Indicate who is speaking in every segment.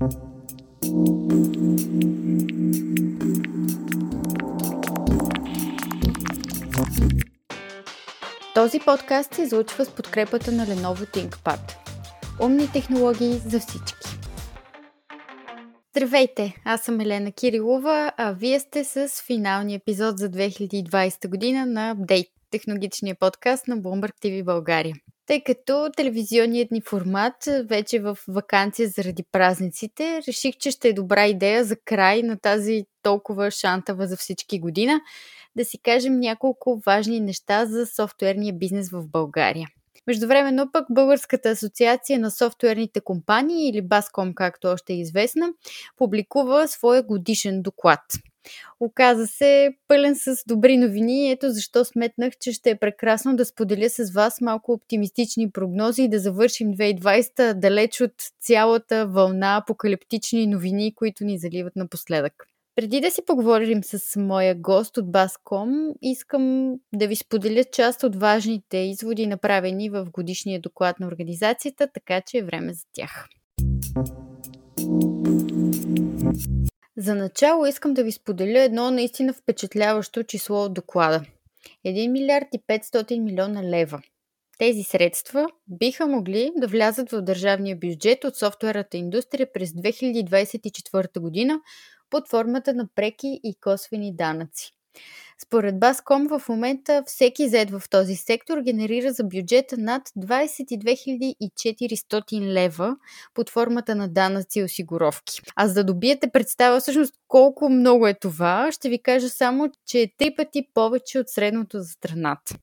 Speaker 1: Този подкаст се излучва с подкрепата на Lenovo ThinkPad. Умни технологии за всички. Здравейте, аз съм Елена Кирилова, а вие сте с финалния епизод за 2020 година на Update, технологичния подкаст на Bloomberg TV България. Тъй като телевизионният ни формат вече в вакансия заради празниците, реших, че ще е добра идея за край на тази толкова шантава за всички година да си кажем няколко важни неща за софтуерния бизнес в България. Междувременно пък Българската асоциация на софтуерните компании или Баском, както още е известна, публикува своя годишен доклад. Оказа се пълен с добри новини. Ето защо сметнах, че ще е прекрасно да споделя с вас малко оптимистични прогнози и да завършим 2020 далеч от цялата вълна апокалиптични новини, които ни заливат напоследък. Преди да си поговорим с моя гост от Баском, искам да ви споделя част от важните изводи, направени в годишния доклад на организацията, така че е време за тях. За начало искам да ви споделя едно наистина впечатляващо число от доклада. 1 милиард и 500 милиона лева. Тези средства биха могли да влязат в държавния бюджет от софтуерната индустрия през 2024 година под формата на преки и косвени данъци. Според Баском в момента всеки зед в този сектор генерира за бюджета над 22 400 лева под формата на данъци и осигуровки. А за да добиете представа всъщност колко много е това, ще ви кажа само, че е три пъти повече от средното за страната.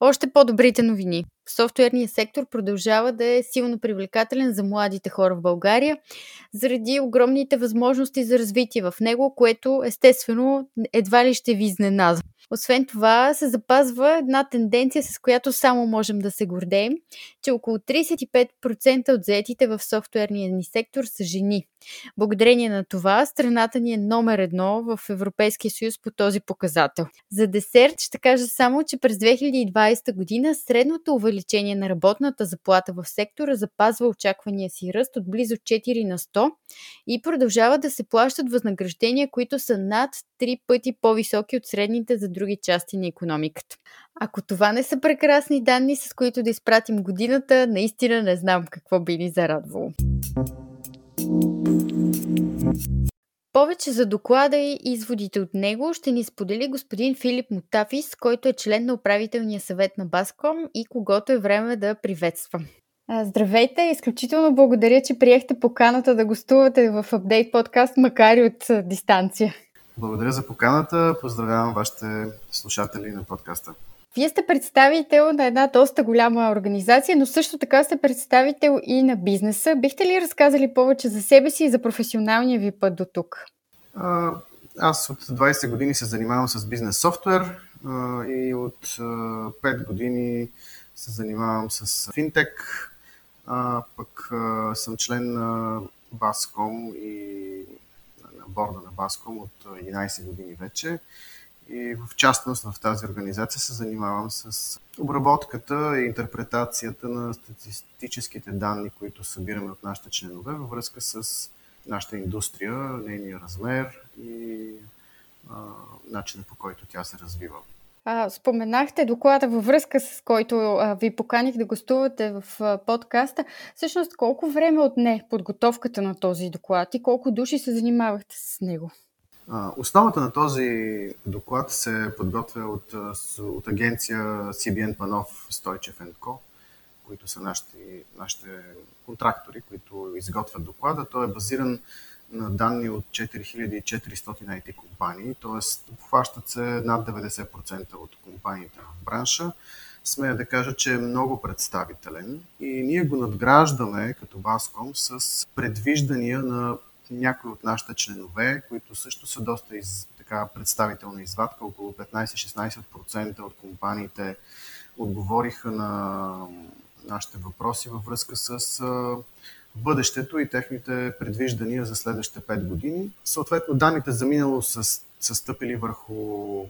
Speaker 1: Още по-добрите новини. Софтуерният сектор продължава да е силно привлекателен за младите хора в България, заради огромните възможности за развитие в него, което естествено едва ли ще ви изненада. Освен това, се запазва една тенденция, с която само можем да се гордеем, че около 35% от заетите в софтуерния ни сектор са жени. Благодарение на това, страната ни е номер едно в Европейския съюз по този показател. За десерт ще кажа само, че през 2020 година средното увеличение на работната заплата в сектора запазва очаквания си ръст от близо 4 на 100 и продължава да се плащат възнаграждения, които са над 3 пъти по-високи от средните за други части на економиката. Ако това не са прекрасни данни, с които да изпратим годината, наистина не знам какво би ни зарадвало. Повече за доклада и изводите от него ще ни сподели господин Филип Мутафис, който е член на управителния съвет на Баском и когото е време да приветствам. Здравейте! Изключително благодаря, че приехте поканата да гостувате в Update подкаст, макар и от дистанция.
Speaker 2: Благодаря за поканата. Поздравявам вашите слушатели на подкаста.
Speaker 1: Вие сте представител на една доста голяма организация, но също така сте представител и на бизнеса. Бихте ли разказали повече за себе си и за професионалния ви път до тук?
Speaker 2: Аз от 20 години се занимавам с бизнес софтуер и от 5 години се занимавам с финтек. Пък съм член на Баском и на борда на Баском от 11 години вече. И в частност в тази организация се занимавам с обработката и интерпретацията на статистическите данни, които събираме от нашите членове във връзка с нашата индустрия, нейния размер и а, начина по който тя се развива.
Speaker 1: Споменахте доклада във връзка с който ви поканих да гостувате в подкаста. Всъщност колко време отне подготовката на този доклад и колко души се занимавахте с него?
Speaker 2: Основата на този доклад се подготвя от, от агенция CBN Панов Стойчев Co., които са нашите, нашите контрактори, които изготвят доклада. Той е базиран на данни от 4400 IT компании, т.е. обхващат се над 90% от компаниите в бранша. Смея да кажа, че е много представителен и ние го надграждаме като Баском с предвиждания на някои от нашите членове, които също са доста из, така, представителна извадка, около 15-16% от компаниите отговориха на нашите въпроси във връзка с бъдещето и техните предвиждания за следващите 5 години. Съответно, данните за минало са, са стъпили върху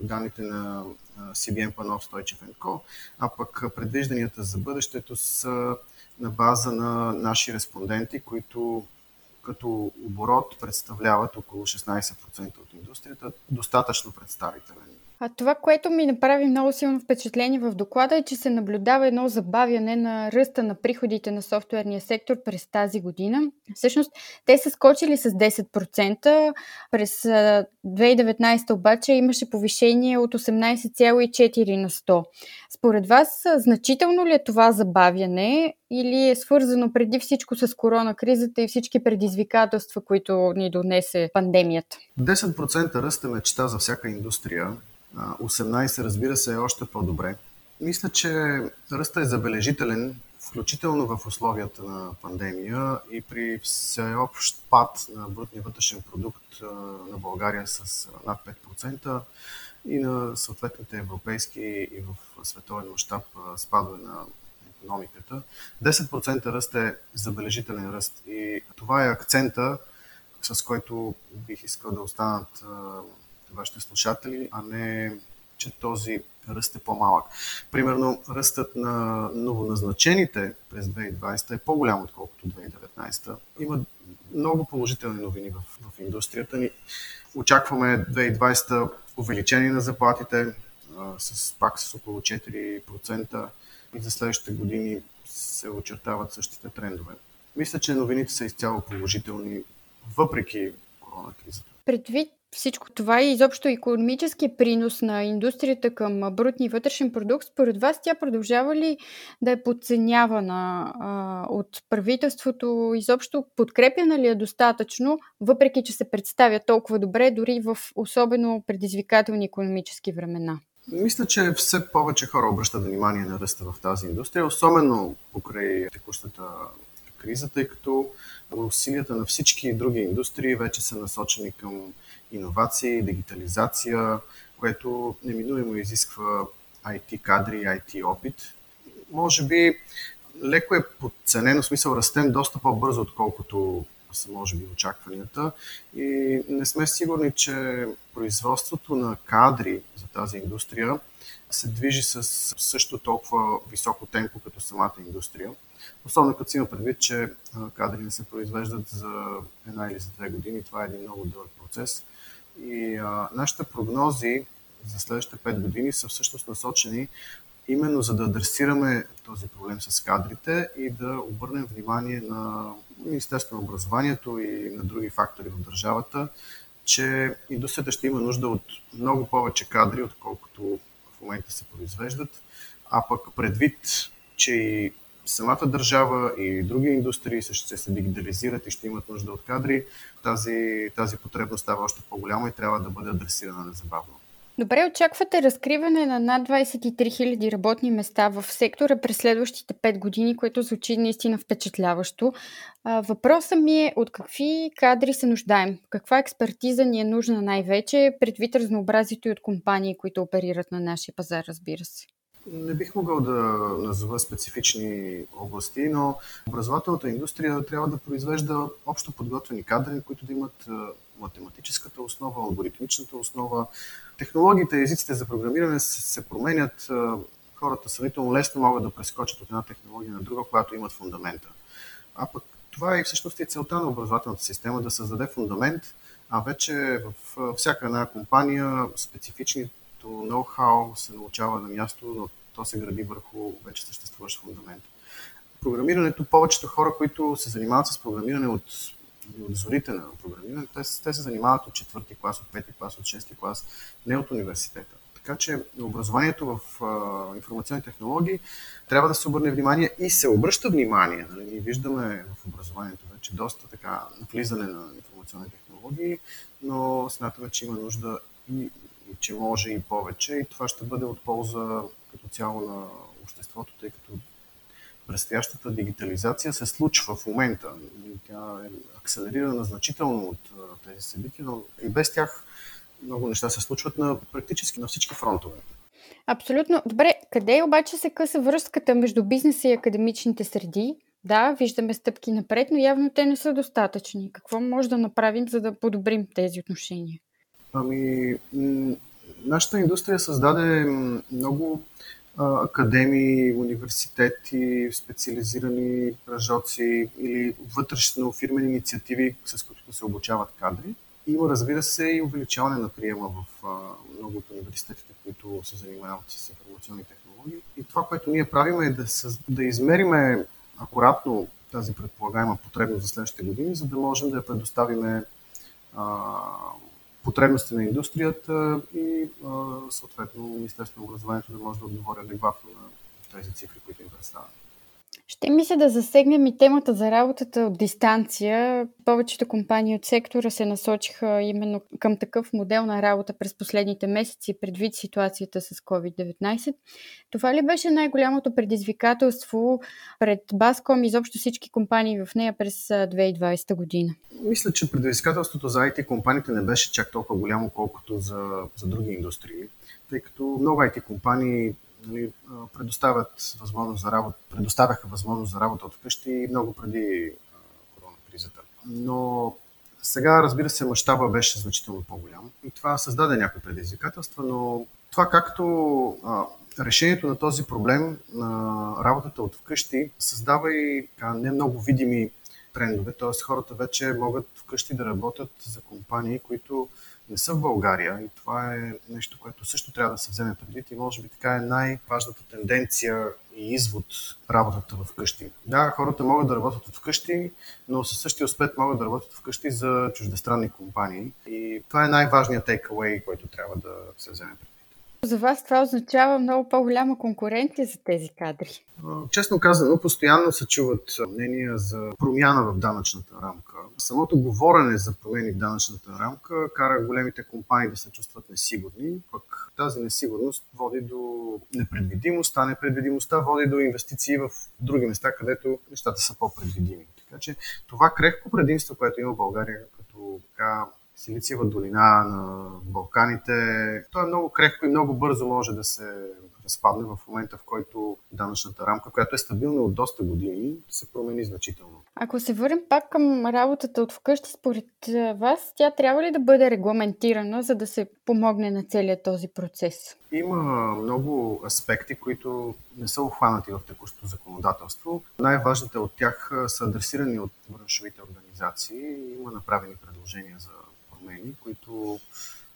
Speaker 2: данните на CBM Панов Стойчев Co, а пък предвижданията за бъдещето са на база на наши респонденти, които като оборот представляват около 16% от индустрията, достатъчно представителен
Speaker 1: а това, което ми направи много силно впечатление в доклада е, че се наблюдава едно забавяне на ръста на приходите на софтуерния сектор през тази година. Всъщност, те са скочили с 10%. През 2019 обаче имаше повишение от 18,4 на 100. Според вас, значително ли е това забавяне или е свързано преди всичко с корона кризата и всички предизвикателства, които ни донесе пандемията?
Speaker 2: 10% ръст е мечта за всяка индустрия 18, разбира се, е още по-добре. Мисля, че ръстът е забележителен, включително в условията на пандемия и при всеобщ пад на брутния вътрешен продукт на България с над 5% и на съответните европейски и в световен мащаб спадове на економиката. 10% ръст е забележителен ръст и това е акцента, с който бих искал да останат вашите слушатели, а не че този ръст е по-малък. Примерно, ръстът на новоназначените през 2020 е по-голям, отколкото 2019. Има много положителни новини в, в индустрията ни. Очакваме 2020 увеличение на заплатите а, с, пак с около 4% и за следващите години се очертават същите трендове. Мисля, че новините са изцяло положителни, въпреки корона кризата.
Speaker 1: Предвид всичко това и изобщо економически принос на индустрията към брутни вътрешен продукт, според вас тя продължава ли да е подценявана а, от правителството? Изобщо подкрепяна ли е достатъчно, въпреки че се представя толкова добре, дори в особено предизвикателни економически времена?
Speaker 2: Мисля, че все повече хора обръщат внимание на ръста в тази индустрия, особено покрай текущата криза, тъй като усилията на всички други индустрии вече са насочени към иновации, дигитализация, което неминуемо изисква IT кадри IT опит. Може би леко е подценено, в смисъл растем доста по-бързо, отколкото са може би очакванията и не сме сигурни, че производството на кадри за тази индустрия се движи с също толкова високо темпо като самата индустрия. Особено като си има предвид, че кадри не се произвеждат за една или за две години. Това е един много дълъг процес. И а, нашите прогнози за следващите 5 години са всъщност насочени именно за да адресираме този проблем с кадрите и да обърнем внимание на Министерството на образованието и на други фактори в държавата, че индустрията ще има нужда от много повече кадри, отколкото в момента се произвеждат. А пък предвид, че и самата държава и други индустрии ще се дигитализират и ще имат нужда от кадри, тази, тази потребност става още по-голяма и трябва да бъде адресирана незабавно.
Speaker 1: Добре, очаквате разкриване на над 23 000 работни места в сектора през следващите 5 години, което звучи наистина впечатляващо. Въпросът ми е от какви кадри се нуждаем? Каква експертиза ни е нужна най-вече, предвид разнообразието и от компании, които оперират на нашия пазар, разбира се?
Speaker 2: Не бих могъл да назова специфични области, но образователната индустрия трябва да произвежда общо подготвени кадри, които да имат математическата основа, алгоритмичната основа. Технологиите и езиците за програмиране се променят. Хората сравнително лесно могат да прескочат от една технология на друга, когато имат фундамента. А пък това е всъщност и целта на образователната система да създаде фундамент, а вече в всяка една компания специфични ноу-хау се научава на място, но то се гради върху вече съществуващ фундамент. Програмирането, повечето хора, които се занимават с програмиране от, от зорите на програмиране, те, те се занимават от четвърти клас, от пети клас, от шести клас, не от университета. Така че образованието в а, информационни технологии трябва да се обърне внимание и се обръща внимание. Нали? Ние виждаме в образованието вече доста така влизане на информационни технологии, но смятаме, че има нужда и и че може и повече. И това ще бъде от полза като цяло на обществото, тъй като предстоящата дигитализация се случва в момента. Тя е акселерирана значително от тези събития, но и без тях много неща се случват на практически на всички фронтове.
Speaker 1: Абсолютно. Добре, къде обаче се къса връзката между бизнеса и академичните среди? Да, виждаме стъпки напред, но явно те не са достатъчни. Какво може да направим, за да подобрим тези отношения?
Speaker 2: Ами, нашата индустрия създаде много академии, университети, специализирани пръжоци или вътрешно фирмени инициативи, с които се обучават кадри. Има, разбира се, и увеличаване на приема в много от университетите, които се занимават с информационни технологии. И това, което ние правим е да, да измериме акуратно тази предполагаема потребност за следващите години, за да можем да я предоставиме потребности на индустрията и съответно Министерството на образованието да може да отговори адекватно на тези цифри, които им представят.
Speaker 1: Ще ми се да засегнем и темата за работата от дистанция. Повечето компании от сектора се насочиха именно към такъв модел на работа през последните месеци, предвид ситуацията с COVID-19. Това ли беше най-голямото предизвикателство пред Баском и изобщо всички компании в нея през 2020 година?
Speaker 2: Мисля, че предизвикателството за IT компаниите не беше чак толкова голямо, колкото за, за други индустрии, тъй като много IT компании нали, предоставят възможност за работа, предоставяха възможност за работа от вкъщи много преди корона кризата. Но сега, разбира се, мащаба беше значително по-голям и това създаде някои предизвикателства, но това както решението на този проблем на работата от вкъщи създава и а, не много видими трендове, т.е. хората вече могат вкъщи да работят за компании, които не са в България и това е нещо, което също трябва да се вземе предвид и може би така е най-важната тенденция и извод работата в къщи. Да, хората могат да работят от вкъщи, но със същия успех могат да работят вкъщи за чуждестранни компании и това е най-важният takeaway, който трябва да се вземе предвид.
Speaker 1: За вас това означава много по-голяма конкуренция за тези кадри.
Speaker 2: Честно казано, постоянно се чуват мнения за промяна в данъчната рамка. Самото говорене за промени в данъчната рамка кара големите компании да се чувстват несигурни, пък тази несигурност води до непредвидимост, а непредвидимостта води до инвестиции в други места, където нещата са по-предвидими. Така че това крехко предимство, което има в България като така Силициева долина на Балканите. То е много крехко и много бързо може да се разпадне в момента, в който данъчната рамка, която е стабилна от доста години, се промени значително.
Speaker 1: Ако се върнем пак към работата от вкъщи, според вас, тя трябва ли да бъде регламентирана, за да се помогне на целият този процес?
Speaker 2: Има много аспекти, които не са обхванати в текущото законодателство. Най-важните от тях са адресирани от браншовите организации. Има направени предложения за промени, които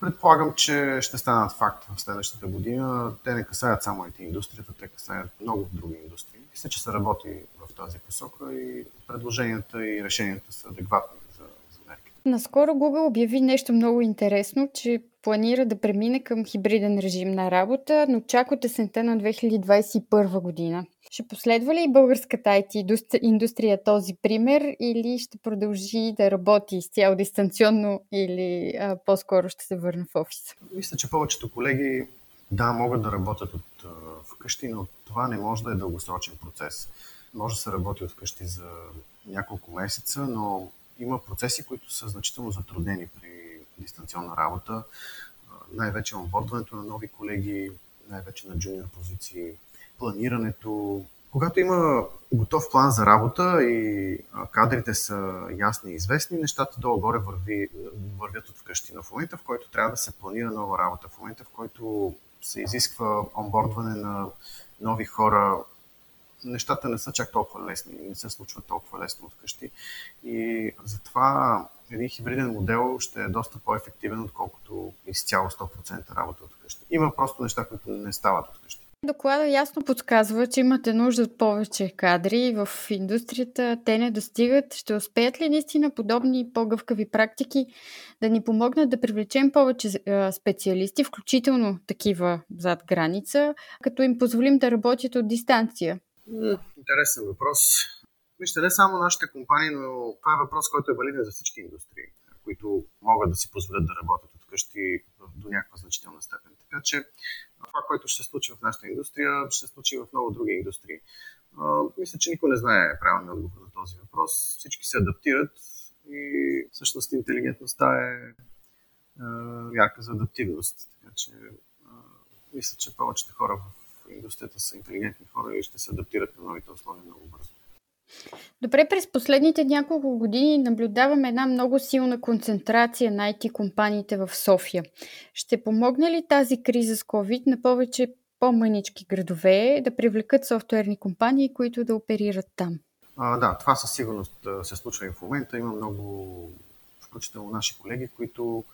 Speaker 2: предполагам, че ще станат факт в следващата година. Те не касаят само IT индустрията, те касаят много други индустрии. Мисля, че се работи в тази посока и предложенията и решенията са адекватни за, за мерките.
Speaker 1: Наскоро Google обяви нещо много интересно, че планира да премине към хибриден режим на работа, но чак от есента на 2021 година. Ще последва ли българската IT индустрия този пример или ще продължи да работи изцяло дистанционно или а, по-скоро ще се върне в офиса?
Speaker 2: Мисля, че повечето колеги да, могат да работят от вкъщи, но това не може да е дългосрочен процес. Може да се работи от вкъщи за няколко месеца, но има процеси, които са значително затруднени при дистанционна работа. Най-вече онбордването на нови колеги, най-вече на джуниор позиции, планирането. Когато има готов план за работа и кадрите са ясни и известни, нещата долу-горе върви, вървят от вкъщи. Но в момента, в който трябва да се планира нова работа, в момента, в който се изисква онбордване на нови хора, нещата не са чак толкова лесни, не се случват толкова лесно вкъщи. И затова един хибриден модел ще е доста по-ефективен, отколкото изцяло 100% работа от вкъщи. Има просто неща, които не стават от вкъщи.
Speaker 1: Доклада ясно подсказва, че имате нужда от повече кадри в индустрията. Те не достигат. Ще успеят ли наистина подобни по-гъвкави практики да ни помогнат да привлечем повече специалисти, включително такива зад граница, като им позволим да работят от дистанция?
Speaker 2: Интересен въпрос. Вижте, не само нашите компании, но това е въпрос, който е валиден за всички индустрии, които могат да си позволят да работят от къщи до някаква значителна степен. Така че това, което ще се случи в нашата индустрия, ще се случи в много други индустрии. Мисля, че никой не знае правилно отговор на този въпрос. Всички се адаптират и всъщност интелигентността е мярка за адаптивност. Така че мисля, че повечето хора в индустрията са интелигентни хора и ще се адаптират на новите условия много бързо.
Speaker 1: Добре, през последните няколко години наблюдаваме една много силна концентрация на IT компаниите в София. Ще помогне ли тази криза с COVID на повече по-мънички градове да привлекат софтуерни компании, които да оперират там?
Speaker 2: А, да, това със сигурност се случва и в момента. Има много, включително наши колеги, които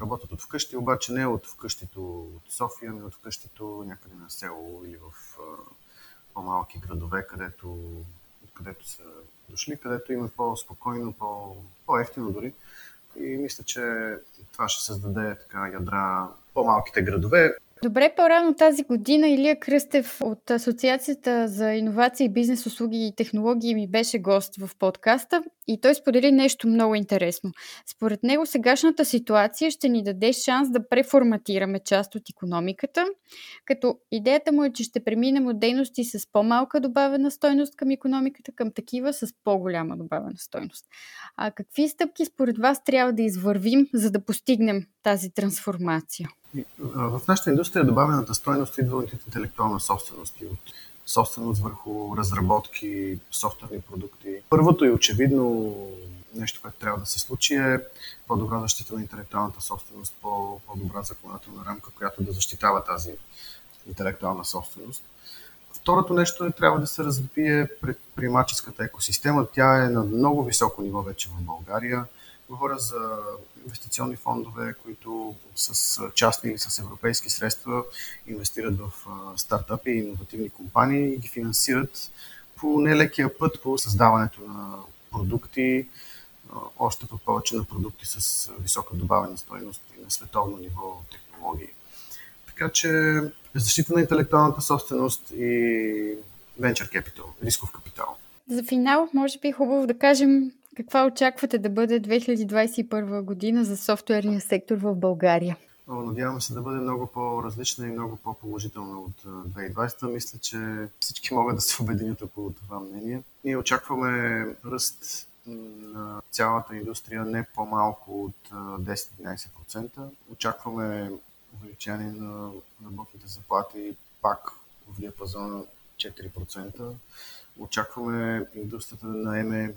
Speaker 2: работят от вкъщи, обаче не от вкъщито от София, не от вкъщито някъде на село или в по-малки градове, където, където са дошли, където има по-спокойно, по, по-ефтино дори. И мисля, че това ще създаде така ядра по-малките градове.
Speaker 1: Добре, по-рано тази година Илия Кръстев от Асоциацията за иновации, бизнес, услуги и технологии ми беше гост в подкаста и той сподели нещо много интересно. Според него сегашната ситуация ще ни даде шанс да преформатираме част от економиката, като идеята му е, че ще преминем от дейности с по-малка добавена стойност към економиката към такива с по-голяма добавена стойност. А какви стъпки според вас трябва да извървим, за да постигнем тази трансформация?
Speaker 2: В нашата индустрия добавената стойност идва от интелектуална собственост и от собственост върху разработки, софтуерни продукти. Първото и очевидно нещо, което трябва да се случи е по-добра защита на интелектуалната собственост, по-добра законодателна рамка, която да защитава тази интелектуална собственост. Второто нещо е трябва да се развие предприемаческата екосистема. Тя е на много високо ниво вече в България. Говоря за инвестиционни фондове, които с частни или с европейски средства инвестират в стартъпи и иновативни компании и ги финансират по нелекия път по създаването на продукти, още по повече на продукти с висока добавена стоеност и на световно ниво технологии. Така че защита на интелектуалната собственост и venture capital, рисков капитал.
Speaker 1: За финал, може би е хубаво да кажем каква очаквате да бъде 2021 година за софтуерния сектор в България?
Speaker 2: Надяваме се да бъде много по-различна и много по-положителна от 2020. Мисля, че всички могат да се обединят около това мнение. Ние очакваме ръст на цялата индустрия не по-малко от 10-11%. Очакваме увеличение на работните заплати пак в диапазона 4%. Очакваме индустрията да наеме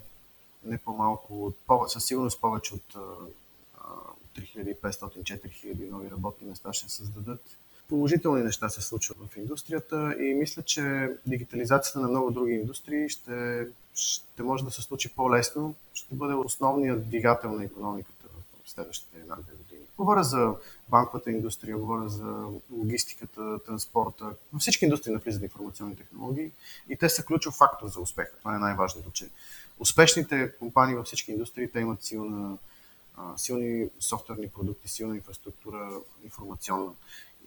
Speaker 2: не по-малко със сигурност повече от 3500-4000 нови работни места ще създадат. Положителни неща се случват в индустрията и мисля, че дигитализацията на много други индустрии ще, ще може да се случи по-лесно, ще бъде основният двигател на економиката в следващите една-две години. Говоря за банковата индустрия, говоря за логистиката, транспорта. Във всички индустрии навлизат информационни технологии и те са ключов фактор за успеха. Това е най-важното, че успешните компании във всички индустрии, те имат силна, силни софтуерни продукти, силна инфраструктура информационна.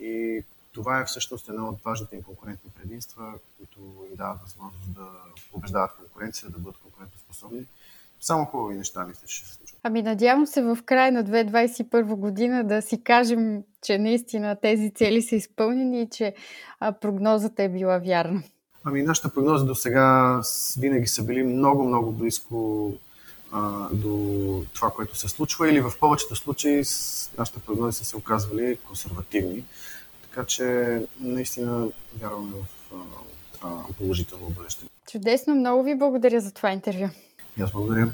Speaker 2: И това е всъщност едно от важните им конкурентни предимства, които им дават възможност да побеждават конкуренция, да бъдат конкурентоспособни. Само хубави неща мисля, че ще се случват.
Speaker 1: Ами надявам се в края на 2021 година да си кажем, че наистина тези цели са изпълнени и че прогнозата е била вярна.
Speaker 2: Ами нашата прогноза до сега винаги са били много-много близко а, до това, което се случва или в повечето случаи нашите прогнози са се оказвали консервативни. Така че наистина вярваме в това положително бъдеще.
Speaker 1: Чудесно, много ви благодаря за това интервю.
Speaker 2: И аз благодаря.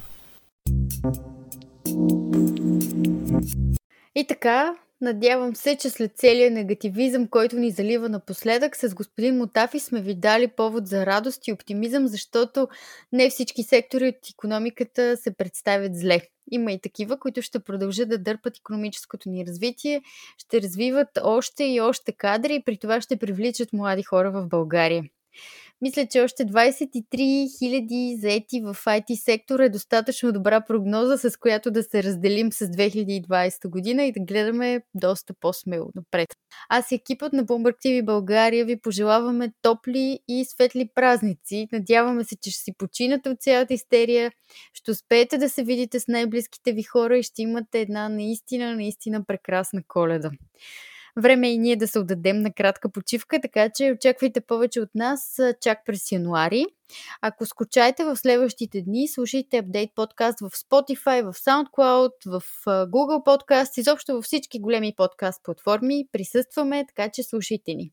Speaker 1: И така, Надявам се, че след целия негативизъм, който ни залива напоследък, с господин Мутафи сме ви дали повод за радост и оптимизъм, защото не всички сектори от економиката се представят зле. Има и такива, които ще продължат да дърпат економическото ни развитие, ще развиват още и още кадри и при това ще привличат млади хора в България. Мисля, че още 23 000 заети в IT сектора е достатъчно добра прогноза, с която да се разделим с 2020 година и да гледаме доста по-смело напред. Аз и екипът на Bloomberg TV България ви пожелаваме топли и светли празници. Надяваме се, че ще си починате от цялата истерия, ще успеете да се видите с най-близките ви хора и ще имате една наистина, наистина прекрасна коледа. Време е и ние да се отдадем на кратка почивка, така че очаквайте повече от нас чак през януари. Ако скучаете в следващите дни, слушайте апдейт подкаст в Spotify, в SoundCloud, в Google Podcast, изобщо във всички големи подкаст платформи. Присъстваме, така че слушайте ни.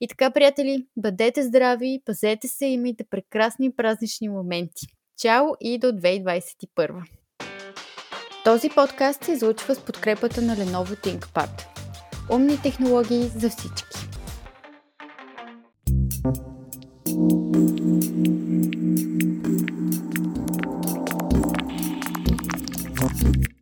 Speaker 1: И така, приятели, бъдете здрави, пазете се и имайте прекрасни празнични моменти. Чао и до 2021! Този подкаст се излучва с подкрепата на Lenovo ThinkPad. Умни технологии за всички.